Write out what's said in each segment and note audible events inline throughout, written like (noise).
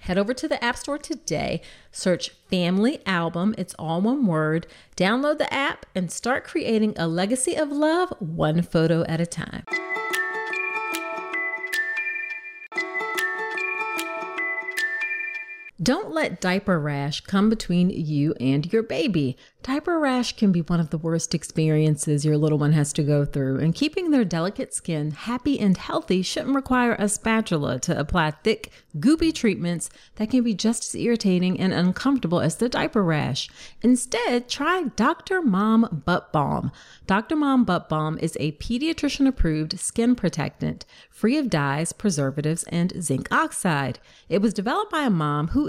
Head over to the App Store today, search Family Album, it's all one word, download the app, and start creating a legacy of love one photo at a time. Don't let diaper rash come between you and your baby. Diaper rash can be one of the worst experiences your little one has to go through, and keeping their delicate skin happy and healthy shouldn't require a spatula to apply thick, goopy treatments that can be just as irritating and uncomfortable as the diaper rash. Instead, try Dr. Mom Butt Balm. Dr. Mom Butt Balm is a pediatrician approved skin protectant free of dyes, preservatives, and zinc oxide. It was developed by a mom who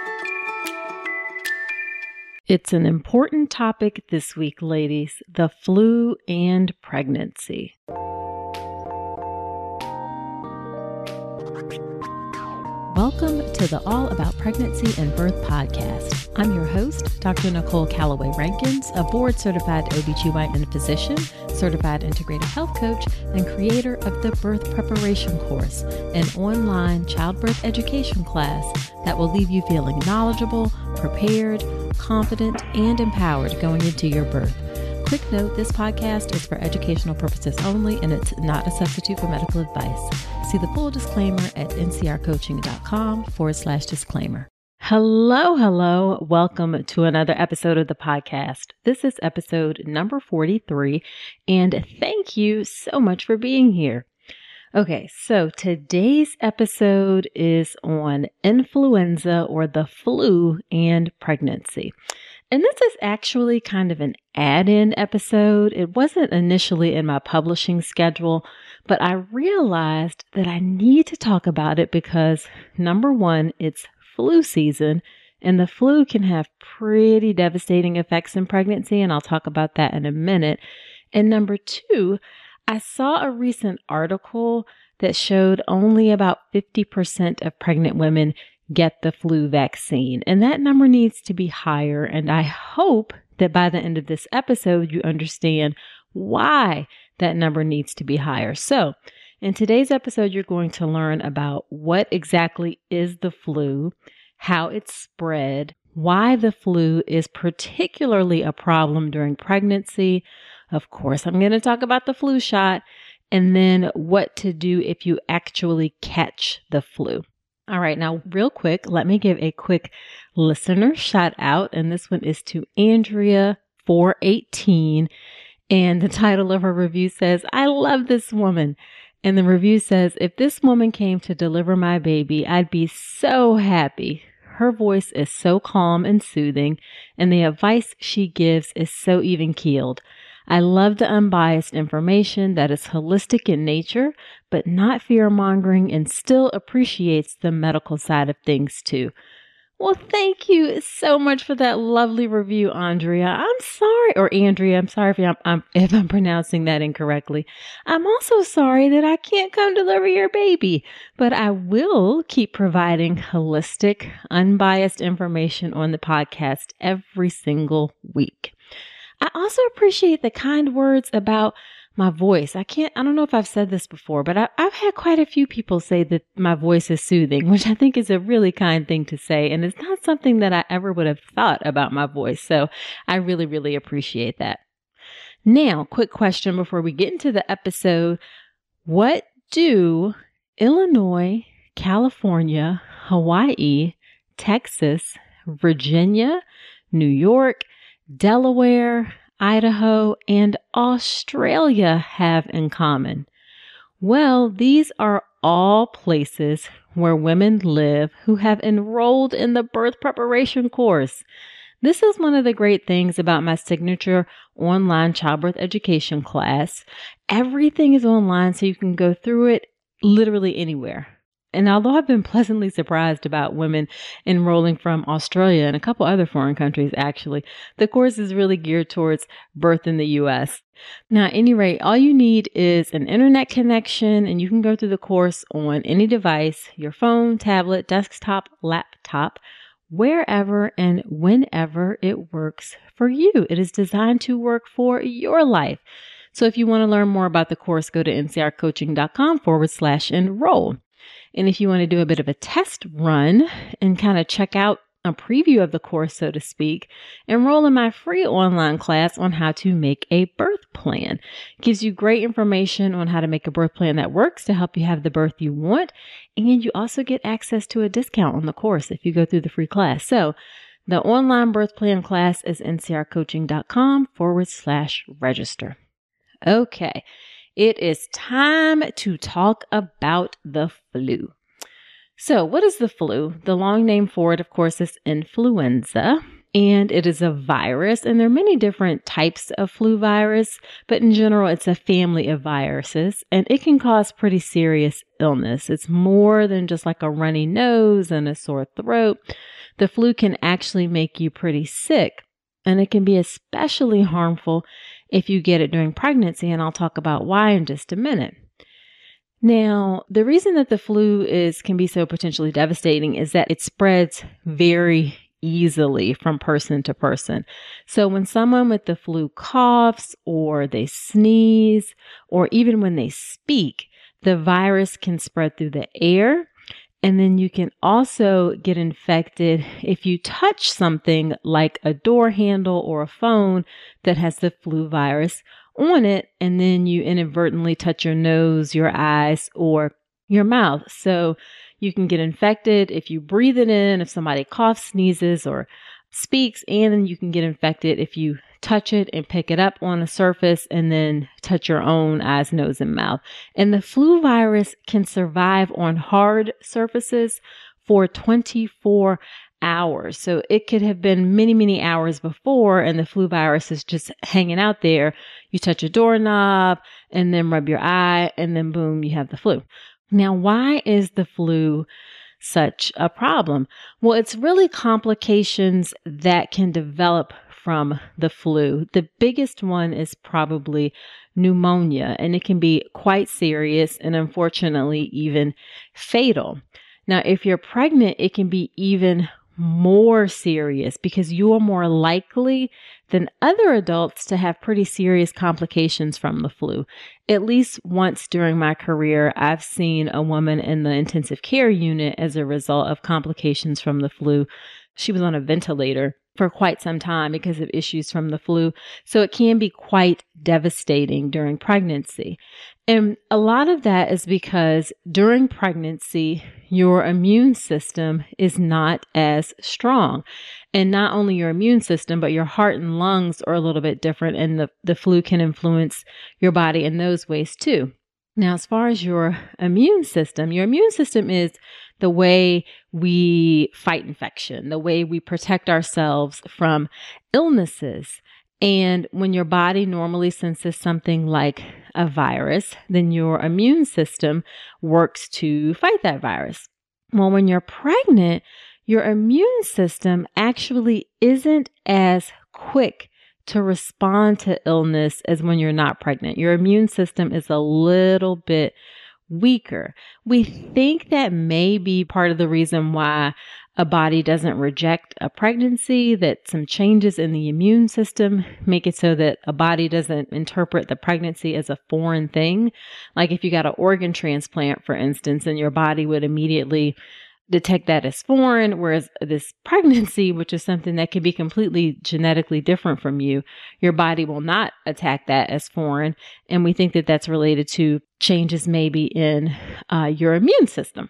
It's an important topic this week, ladies the flu and pregnancy. Welcome to the All About Pregnancy and Birth podcast. I'm your host, Dr. Nicole Calloway Rankins, a board certified OBGYN physician, certified integrative health coach, and creator of the Birth Preparation Course, an online childbirth education class that will leave you feeling knowledgeable, prepared, confident, and empowered going into your birth. Quick note this podcast is for educational purposes only and it's not a substitute for medical advice. See the full disclaimer at ncrcoaching.com forward slash disclaimer. Hello, hello. Welcome to another episode of the podcast. This is episode number 43, and thank you so much for being here. Okay, so today's episode is on influenza or the flu and pregnancy. And this is actually kind of an add in episode. It wasn't initially in my publishing schedule, but I realized that I need to talk about it because number one, it's flu season, and the flu can have pretty devastating effects in pregnancy, and I'll talk about that in a minute. And number two, I saw a recent article that showed only about 50% of pregnant women get the flu vaccine, and that number needs to be higher. And I hope that by the end of this episode, you understand why that number needs to be higher. So, in today's episode, you're going to learn about what exactly is the flu, how it's spread, why the flu is particularly a problem during pregnancy, of course, I'm going to talk about the flu shot and then what to do if you actually catch the flu. All right, now, real quick, let me give a quick listener shout out. And this one is to Andrea418. And the title of her review says, I love this woman. And the review says, if this woman came to deliver my baby, I'd be so happy. Her voice is so calm and soothing, and the advice she gives is so even keeled. I love the unbiased information that is holistic in nature, but not fear mongering and still appreciates the medical side of things too. Well, thank you so much for that lovely review, Andrea. I'm sorry, or Andrea, I'm sorry if I'm, I'm, if I'm pronouncing that incorrectly. I'm also sorry that I can't come deliver your baby, but I will keep providing holistic, unbiased information on the podcast every single week. I also appreciate the kind words about my voice. I can't, I don't know if I've said this before, but I, have had quite a few people say that my voice is soothing, (laughs) which I think is a really kind thing to say. And it's not something that I ever would have thought about my voice. So I really, really appreciate that. Now, quick question before we get into the episode. What do Illinois, California, Hawaii, Texas, Virginia, New York, Delaware, Idaho, and Australia have in common? Well, these are all places where women live who have enrolled in the birth preparation course. This is one of the great things about my signature online childbirth education class. Everything is online so you can go through it literally anywhere. And although I've been pleasantly surprised about women enrolling from Australia and a couple other foreign countries, actually, the course is really geared towards birth in the US. Now, at any rate, all you need is an internet connection and you can go through the course on any device, your phone, tablet, desktop, laptop, wherever and whenever it works for you. It is designed to work for your life. So if you want to learn more about the course, go to ncrcoaching.com forward slash enroll. And if you want to do a bit of a test run and kind of check out a preview of the course, so to speak, enroll in my free online class on how to make a birth plan. It gives you great information on how to make a birth plan that works to help you have the birth you want. And you also get access to a discount on the course if you go through the free class. So the online birth plan class is ncrcoaching.com forward slash register. Okay. It is time to talk about the flu. So, what is the flu? The long name for it, of course, is influenza. And it is a virus, and there are many different types of flu virus, but in general, it's a family of viruses, and it can cause pretty serious illness. It's more than just like a runny nose and a sore throat. The flu can actually make you pretty sick, and it can be especially harmful if you get it during pregnancy, and I'll talk about why in just a minute. Now, the reason that the flu is can be so potentially devastating is that it spreads very easily from person to person. So when someone with the flu coughs or they sneeze or even when they speak, the virus can spread through the air and then you can also get infected if you touch something like a door handle or a phone that has the flu virus on it. And then you inadvertently touch your nose, your eyes, or your mouth. So you can get infected if you breathe it in, if somebody coughs, sneezes, or speaks, and then you can get infected if you touch it and pick it up on a surface and then touch your own eyes, nose, and mouth. And the flu virus can survive on hard surfaces for 24 hours. So it could have been many, many hours before and the flu virus is just hanging out there. You touch a doorknob and then rub your eye and then boom, you have the flu. Now, why is the flu such a problem? Well, it's really complications that can develop from the flu. The biggest one is probably pneumonia, and it can be quite serious and unfortunately even fatal. Now, if you're pregnant, it can be even more serious because you are more likely than other adults to have pretty serious complications from the flu. At least once during my career, I've seen a woman in the intensive care unit as a result of complications from the flu. She was on a ventilator for quite some time because of issues from the flu. So it can be quite devastating during pregnancy. And a lot of that is because during pregnancy, your immune system is not as strong. And not only your immune system, but your heart and lungs are a little bit different and the, the flu can influence your body in those ways too. Now, as far as your immune system, your immune system is the way we fight infection, the way we protect ourselves from illnesses. And when your body normally senses something like a virus, then your immune system works to fight that virus. Well, when you're pregnant, your immune system actually isn't as quick to respond to illness as when you're not pregnant. Your immune system is a little bit weaker. We think that may be part of the reason why a body doesn't reject a pregnancy, that some changes in the immune system make it so that a body doesn't interpret the pregnancy as a foreign thing. Like if you got an organ transplant, for instance, and your body would immediately detect that as foreign, whereas this (laughs) pregnancy, which is something that can be completely genetically different from you, your body will not attack that as foreign. And we think that that's related to changes maybe in uh, your immune system.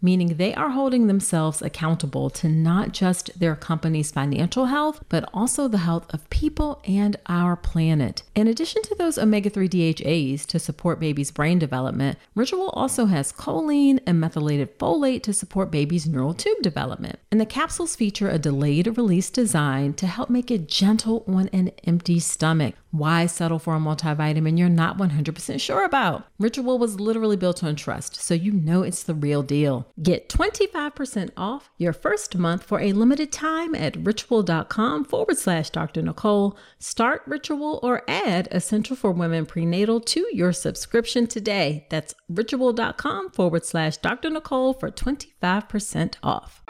meaning they are holding themselves accountable to not just their company's financial health, but also the health of people and our planet. In addition to those omega 3 DHAs to support baby's brain development, Ritual also has choline and methylated folate to support baby's neural tube development. And the capsules feature a delayed release design to help make it gentle on an empty stomach. Why settle for a multivitamin you're not 100% sure about? Ritual was literally built on trust, so you know it's the real deal. Get 25% off your first month for a limited time at ritual.com forward slash Dr. Nicole. Start Ritual or add Essential for Women Prenatal to your subscription today. That's ritual.com forward slash Dr. Nicole for 25% off.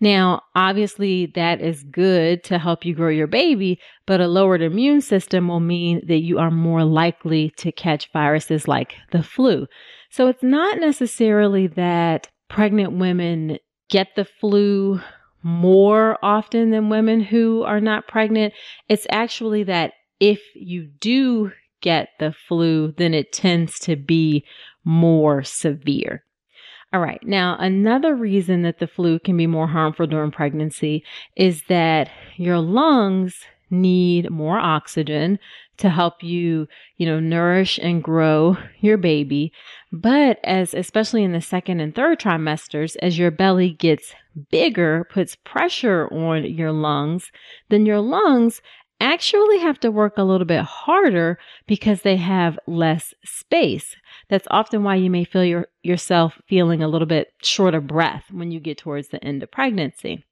Now, obviously, that is good to help you grow your baby, but a lowered immune system will mean that you are more likely to catch viruses like the flu. So it's not necessarily that pregnant women get the flu more often than women who are not pregnant. It's actually that if you do get the flu, then it tends to be more severe. All right. Now, another reason that the flu can be more harmful during pregnancy is that your lungs need more oxygen to help you, you know, nourish and grow your baby. But as, especially in the second and third trimesters, as your belly gets bigger, puts pressure on your lungs, then your lungs actually have to work a little bit harder because they have less space. That's often why you may feel your, yourself feeling a little bit short of breath when you get towards the end of pregnancy.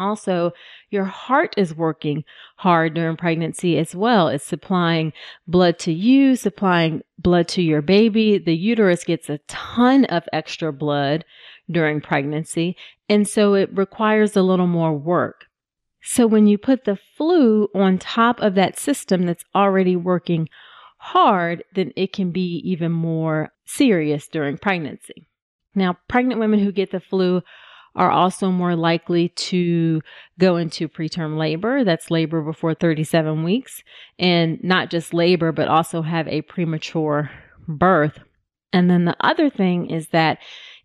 Also, your heart is working hard during pregnancy as well. It's supplying blood to you, supplying blood to your baby. The uterus gets a ton of extra blood during pregnancy. And so it requires a little more work. So when you put the flu on top of that system that's already working hard, then it can be even more serious during pregnancy. Now, pregnant women who get the flu are also more likely to go into preterm labor. That's labor before 37 weeks and not just labor, but also have a premature birth. And then the other thing is that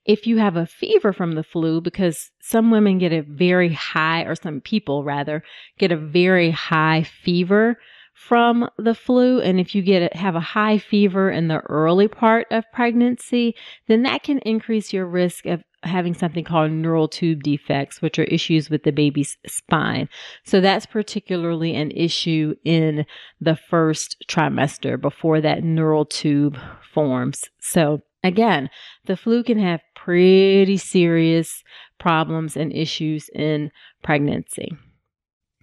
if you have a fever from the flu, because some women get a very high, or some people rather, get a very high fever from the flu. And if you get have a high fever in the early part of pregnancy, then that can increase your risk of having something called neural tube defects, which are issues with the baby's spine. So that's particularly an issue in the first trimester before that neural tube forms. So again, the flu can have pretty serious problems and issues in pregnancy.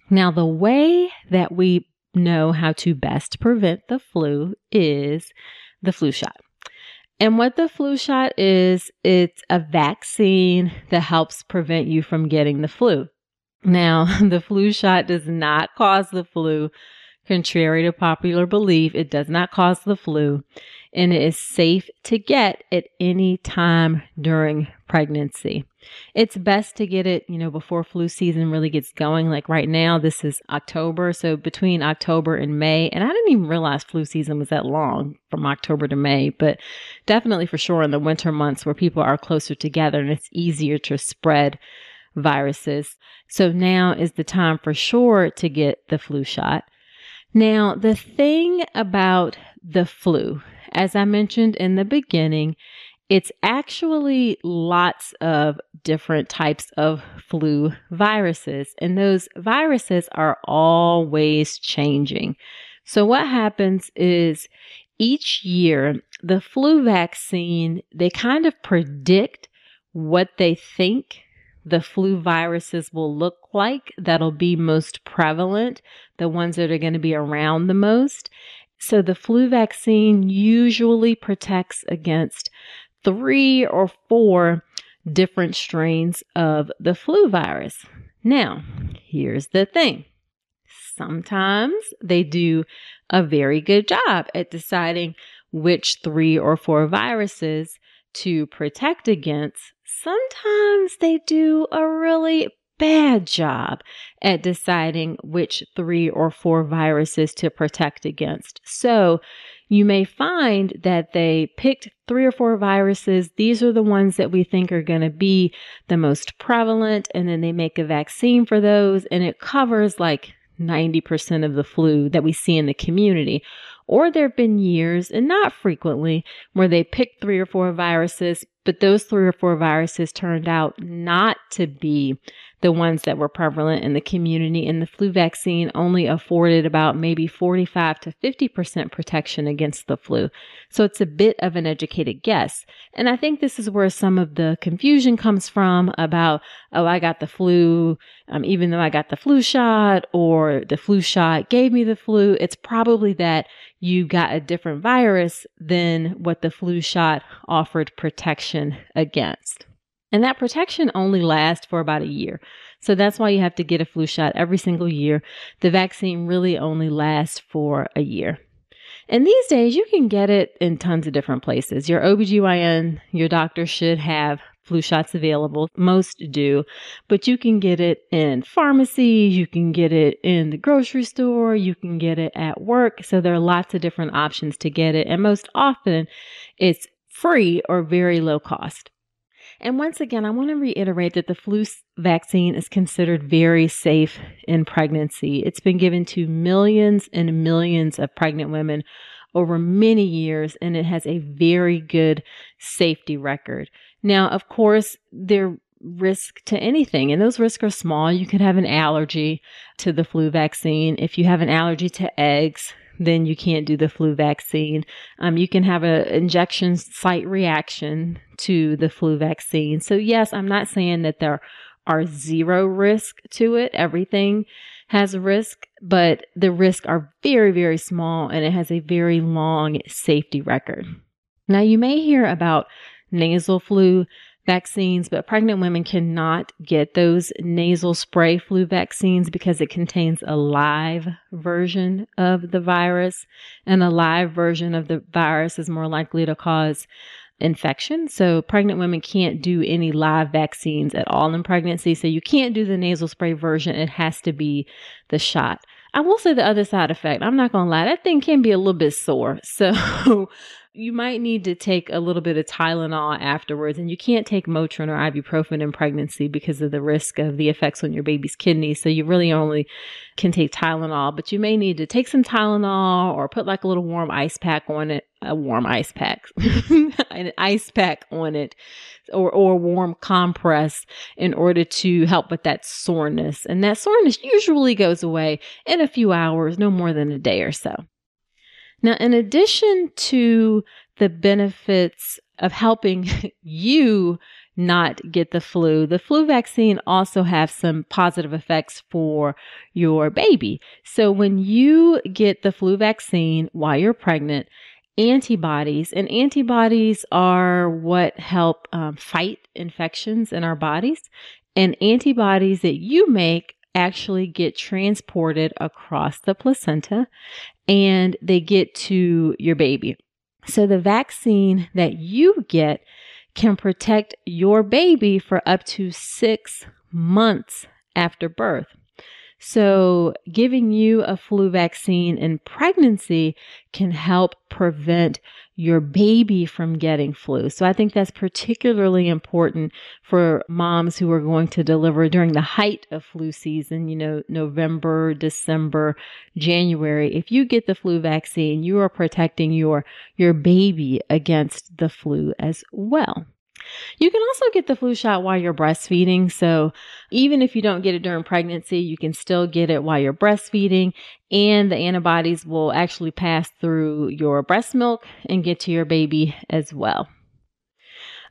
Now, the way that we know how to best prevent the flu is the flu shot. And what the flu shot is, it's a vaccine that helps prevent you from getting the flu. Now, (laughs) the flu shot does not cause the flu Contrary to popular belief, it does not cause the flu and it is safe to get at any time during pregnancy. It's best to get it, you know, before flu season really gets going. Like right now, this is October. So between October and May, and I didn't even realize flu season was that long from October to May, but definitely for sure in the winter months where people are closer together and it's easier to spread viruses. So now is the time for sure to get the flu shot. Now, the thing about the flu, as I mentioned in the beginning, it's actually lots of different types of flu viruses, and those viruses are always changing. So, what happens is each year, the flu vaccine, they kind of predict what they think the flu viruses will look like that'll be most prevalent, the ones that are going to be around the most. So the flu vaccine usually protects against three or four different strains of the flu virus. Now, here's the thing. Sometimes they do a very good job at deciding which three or four viruses to protect against. Sometimes they do a really bad job at deciding which three or four viruses to protect against. So you may find that they picked three or four viruses. These are the ones that we think are going to be the most prevalent. And then they make a vaccine for those and it covers like 90% of the flu that we see in the community. Or there have been years, and not frequently, where they picked three or four viruses, but those three or four viruses turned out not to be the ones that were prevalent in the community, and the flu vaccine only afforded about maybe 45 to 50% protection against the flu. So it's a bit of an educated guess. And I think this is where some of the confusion comes from about, oh, I got the flu, um, even though I got the flu shot, or the flu shot gave me the flu. It's probably that you got a different virus than what the flu shot offered protection against. And that protection only lasts for about a year. So that's why you have to get a flu shot every single year. The vaccine really only lasts for a year. And these days you can get it in tons of different places. Your OBGYN, your doctor should have flu shots available. Most do, but you can get it in pharmacies, you can get it in the grocery store, you can get it at work. So there are lots of different options to get it. And most often it's free or very low cost. And once again, I want to reiterate that the flu vaccine is considered very safe in pregnancy. It's been given to millions and millions of pregnant women over many years, and it has a very good safety record. Now, of course, there risk to anything and those risks are small. You could have an allergy to the flu vaccine. If you have an allergy to eggs, then you can't do the flu vaccine. Um, you can have an injection site reaction to the flu vaccine. So yes, I'm not saying that there are zero risk to it. Everything has a risk, but the risks are very, very small and it has a very long safety record. Now you may hear about nasal flu vaccines, but pregnant women cannot get those nasal spray flu vaccines because it contains a live version of the virus and a live version of the virus is more likely to cause infection. So pregnant women can't do any live vaccines at all in pregnancy. So you can't do the nasal spray version. It has to be the shot. I will say the other side effect. I'm not going to lie. That thing can be a little bit sore. (laughs) So you might need to take a little bit of Tylenol afterwards, and you can't take Motrin or ibuprofen in pregnancy because of the risk of the effects on your baby's kidneys. So you really only can take Tylenol, but you may need to take some Tylenol or put like a little warm ice pack on it, a warm ice pack, (laughs) an ice pack on it, or or warm compress in order to help with that soreness. And that soreness usually goes away in a few hours, no more than a day or so. Now, in addition to the benefits of helping (laughs) you not get the flu, the flu vaccine also has some positive effects for your baby. So when you get the flu vaccine while you're pregnant, antibodies and antibodies are what help um, fight infections in our bodies and antibodies that you make actually get transported across the placenta and they get to your baby. So the vaccine that you get can protect your baby for up to six months after birth. So, giving you a flu vaccine in pregnancy can help prevent your baby from getting flu. So, I think that's particularly important for moms who are going to deliver during the height of flu season, you know, November, December, January. If you get the flu vaccine, you are protecting your, your baby against the flu as well. You can also get the flu shot while you're breastfeeding. So even if you don't get it during pregnancy, you can still get it while you're breastfeeding and the antibodies will actually pass through your breast milk and get to your baby as well.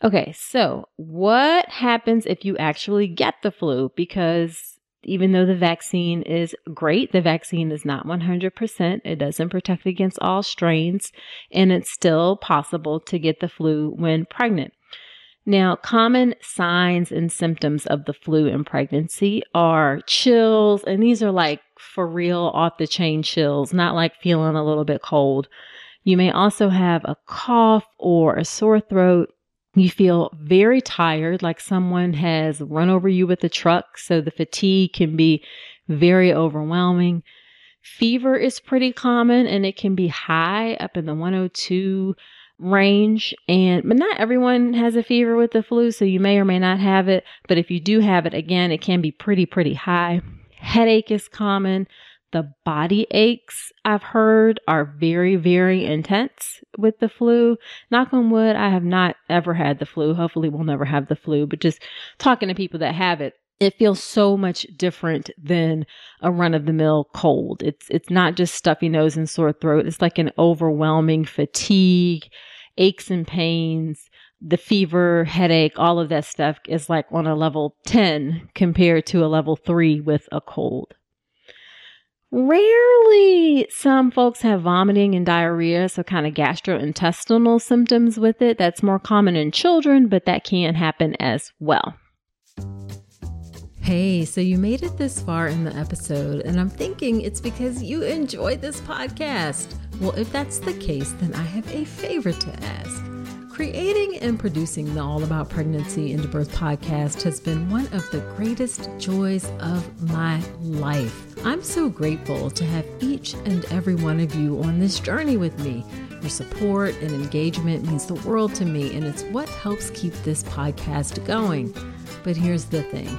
Okay, so what happens if you actually get the flu? Because even though the vaccine is great, the vaccine is not 100%. It doesn't protect against all strains, and it's still possible to get the flu when pregnant. Now, common signs and symptoms of the flu in pregnancy are chills, and these are like for real off the chain chills, not like feeling a little bit cold. You may also have a cough or a sore throat. You feel very tired, like someone has run over you with a truck, so the fatigue can be very overwhelming. Fever is pretty common and it can be high up in the 102 range and but not everyone has a fever with the flu so you may or may not have it but if you do have it again it can be pretty pretty high headache is common the body aches I've heard are very, very intense with the flu. Knock on wood, I have not ever had the flu. Hopefully, we'll never have the flu, but just talking to people that have it, it feels so much different than a run of the mill cold. It's it's not just stuffy nose and sore throat. It's like an overwhelming fatigue, aches and pains, the fever, headache, all of that stuff is like on a level 10 compared to a level 3 with a cold. Rarely some folks have vomiting and diarrhea, so kind of gastrointestinal symptoms with it. That's more common in children, but that can happen as well. Hey, so you made it this far in the episode, and I'm thinking it's because you enjoyed this podcast. Well, if that's the case, then I have a favor to ask. Creating and producing the All About Pregnancy and Birth podcast has been one of the greatest joys of my life. I'm so grateful to have each and every one of you on this journey with me. Your support and engagement means the world to me, and it's what helps keep this podcast going. But here's the thing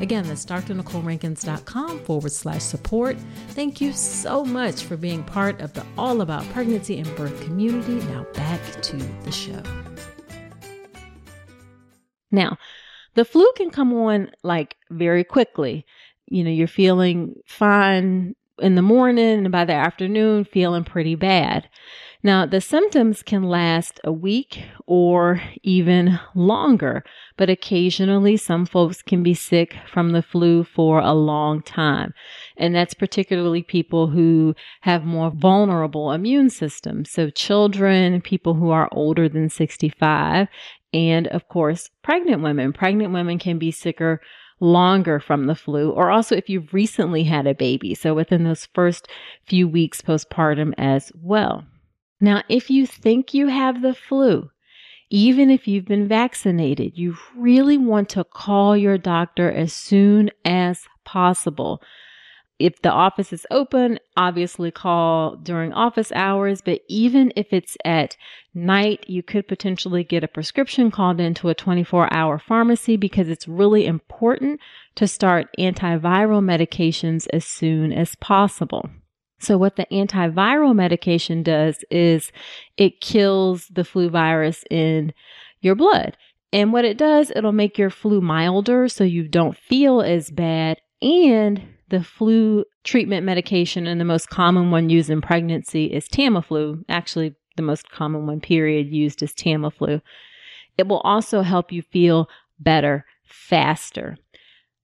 Again, that's drnicolerankins.com forward slash support. Thank you so much for being part of the All About Pregnancy and Birth community. Now back to the show. Now, the flu can come on like very quickly. You know, you're feeling fine in the morning and by the afternoon feeling pretty bad. Now, the symptoms can last a week or even longer, but occasionally some folks can be sick from the flu for a long time. And that's particularly people who have more vulnerable immune systems. So children, people who are older than 65, and of course, pregnant women. Pregnant women can be sicker longer from the flu, or also if you've recently had a baby. So within those first few weeks postpartum as well. Now, if you think you have the flu, even if you've been vaccinated, you really want to call your doctor as soon as possible. If the office is open, obviously call during office hours, but even if it's at night, you could potentially get a prescription called into a 24 hour pharmacy because it's really important to start antiviral medications as soon as possible. So what the antiviral medication does is it kills the flu virus in your blood. And what it does, it'll make your flu milder so you don't feel as bad and the flu treatment medication and the most common one used in pregnancy is Tamiflu. Actually, the most common one period used is Tamiflu. It will also help you feel better faster.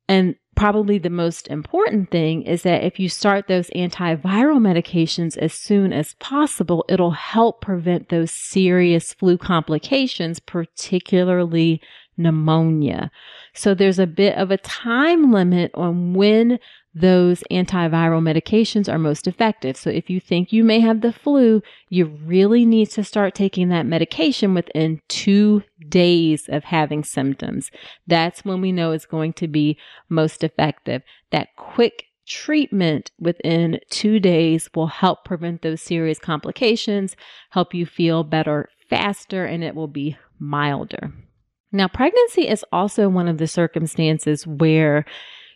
And probably the most important thing is that if you start those antiviral medications as soon as possible, it'll help prevent those serious flu complications, particularly pneumonia. So there's a bit of a time limit on when those antiviral medications are most effective. So if you think you may have the flu, you really need to start taking that medication within two days of having symptoms. That's when we know it's going to be most effective. That quick treatment within two days will help prevent those serious complications, help you feel better faster, and it will be milder. Now, pregnancy is also one of the circumstances where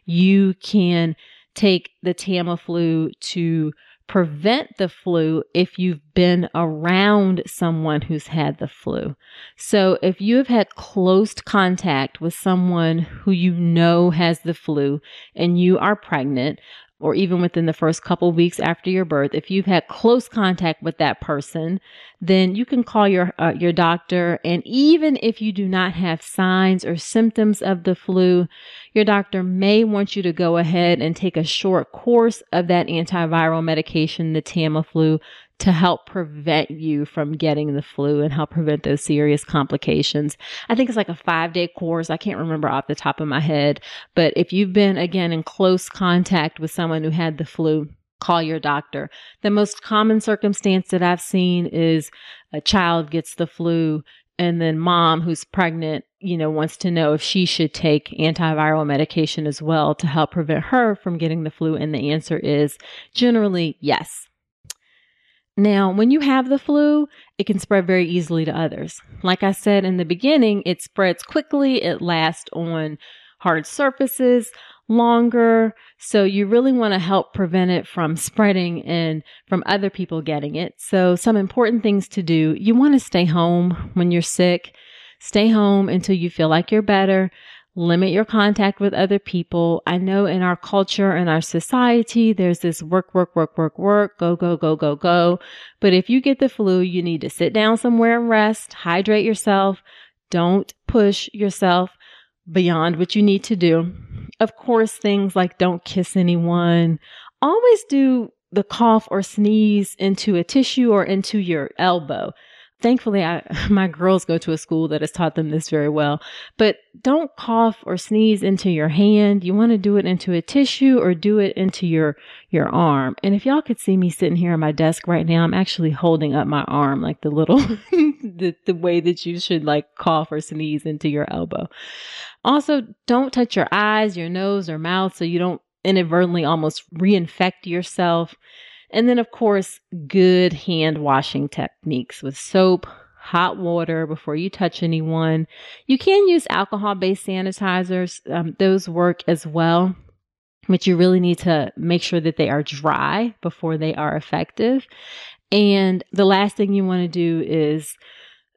you can take the Tamiflu to prevent the flu if you've been around someone who's had the flu. So if you have had close contact with someone who you know has the flu and you are pregnant, or even within the first couple weeks after your birth, if you've had close contact with that person, then you can call your uh, your doctor. And even if you do not have signs or symptoms of the flu, your doctor may want you to go ahead and take a short course of that antiviral medication, the Tamiflu, to help prevent you from getting the flu and help prevent those serious complications. I think it's like a five day course. I can't remember off the top of my head, but if you've been again in close contact with someone who had the flu, call your doctor. The most common circumstance that I've seen is a child gets the flu and then mom who's pregnant, you know, wants to know if she should take antiviral medication as well to help prevent her from getting the flu. And the answer is generally yes. Now, when you have the flu, it can spread very easily to others. Like I said in the beginning, it spreads quickly, it lasts on hard surfaces longer. So you really want to help prevent it from spreading and from other people getting it. So some important things to do. You want to stay home when you're sick. Stay home until you feel like you're better limit your contact with other people. I know in our culture and our society, there's this work, work, work, work, work, go, go, go, go, go. But if you get the flu, you need to sit down somewhere and rest, hydrate yourself. Don't push yourself beyond what you need to do. Of course, things like don't kiss anyone. Always do the cough or sneeze into a tissue or into your elbow thankfully I, (laughs) my girls go to a school that has taught them this very well. But don't cough or sneeze into your hand. You want to do it into a tissue or do it into your your arm. And if y'all could see me sitting here at my desk right now i'm actually holding up my arm like the little (laughs) the, the way that you should like cough or sneeze into your elbow. Also don't touch your eyes your nose or mouth so you don't inadvertently almost reinfect yourself and then, of course, good hand washing techniques with soap, hot water before you touch anyone. You can use alcohol based sanitizers, um, those work as well. But you really need to make sure that they are dry before they are effective. And the last thing you want to do is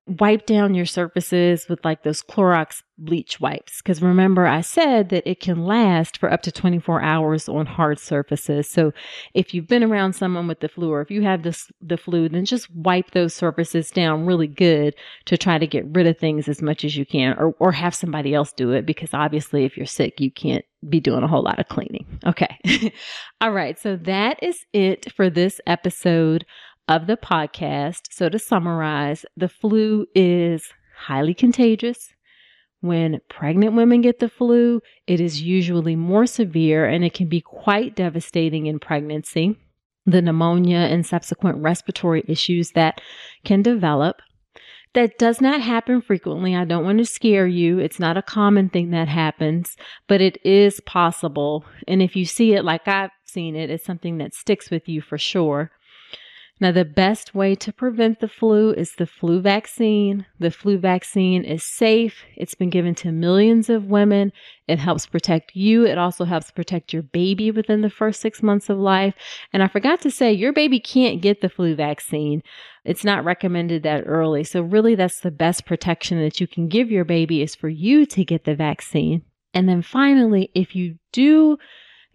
wipe down your surfaces with like those Clorox bleach wipes. Because remember, I said that it can last for up to 24 hours on hard surfaces. So if you've been around someone with the flu or if you have this, the flu, then just wipe those surfaces down really good to try to get rid of things as much as you can or, or have somebody else do it. Because obviously, if you're sick, you can't be doing a whole lot of cleaning. Okay. (laughs) All right. So that is it for this episode of the podcast. So, to summarize, the flu is highly contagious. When pregnant women get the flu, it is usually more severe and it can be quite devastating in pregnancy. The pneumonia and subsequent respiratory issues that can develop. That does not happen frequently. I don't want to scare you. It's not a common thing that happens, but it is possible. And if you see it like I've seen it, it's something that sticks with you for sure. Now, the best way to prevent the flu is the flu vaccine. The flu vaccine is safe. It's been given to millions of women. It helps protect you. It also helps protect your baby within the first six months of life. And I forgot to say, your baby can't get the flu vaccine. It's not recommended that early. So really, that's the best protection that you can give your baby is for you to get the vaccine. And then finally, if you do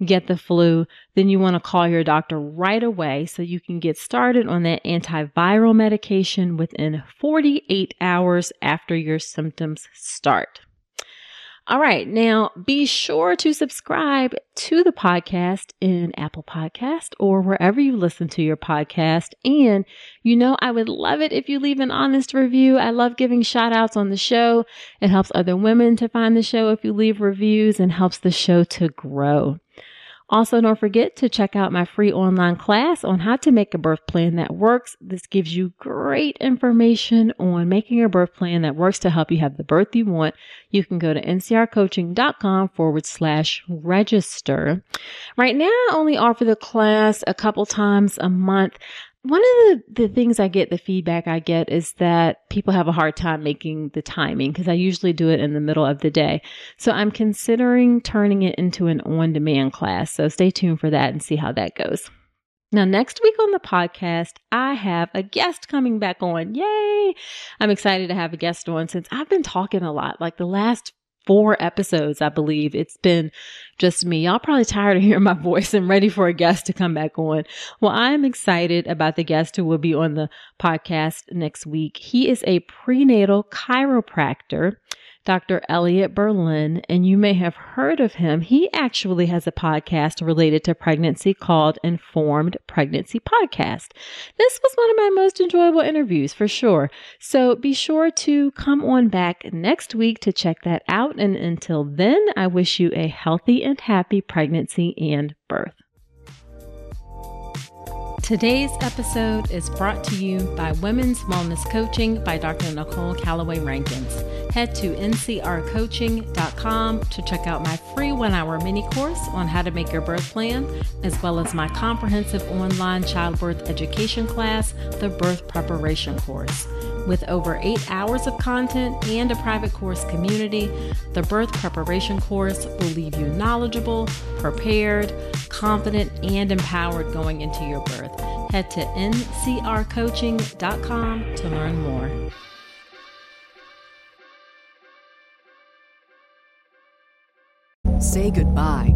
get the flu, then you want to call your doctor right away so you can get started on that antiviral medication within 48 hours after your symptoms start. All right. Now be sure to subscribe to the podcast in Apple Podcast or wherever you listen to your podcast. And you know, I would love it if you leave an honest review. I love giving shout outs on the show. It helps other women to find the show if you leave reviews and helps the show to grow. Also, don't forget to check out my free online class on how to make a birth plan that works. This gives you great information on making a birth plan that works to help you have the birth you want. You can go to ncrcoaching.com forward slash register. Right now, I only offer the class a couple times a month one of the, the things I get, the feedback I get is that people have a hard time making the timing because I usually do it in the middle of the day. So I'm considering turning it into an on demand class. So stay tuned for that and see how that goes. Now, next week on the podcast, I have a guest coming back on. Yay! I'm excited to have a guest on since I've been talking a lot. Like the last four episodes, I believe. It's been just me. Y'all probably tired of hearing my voice and ready for a guest to come back on. Well, I'm excited about the guest who will be on the podcast next week. He is a prenatal chiropractor Dr. Elliot Berlin, and you may have heard of him. He actually has a podcast related to pregnancy called Informed Pregnancy Podcast. This was one of my most enjoyable interviews for sure. So be sure to come on back next week to check that out. And until then, I wish you a healthy and happy pregnancy and birth. Today's episode is brought to you by Women's Wellness Coaching by Dr. Nicole Calloway Rankins. Head to ncrcoaching.com to check out my free one hour mini course on how to make your birth plan, as well as my comprehensive online childbirth education class, the Birth Preparation Course. With over eight hours of content and a private course community, the birth preparation course will leave you knowledgeable, prepared, confident, and empowered going into your birth. Head to ncrcoaching.com to learn more. Say goodbye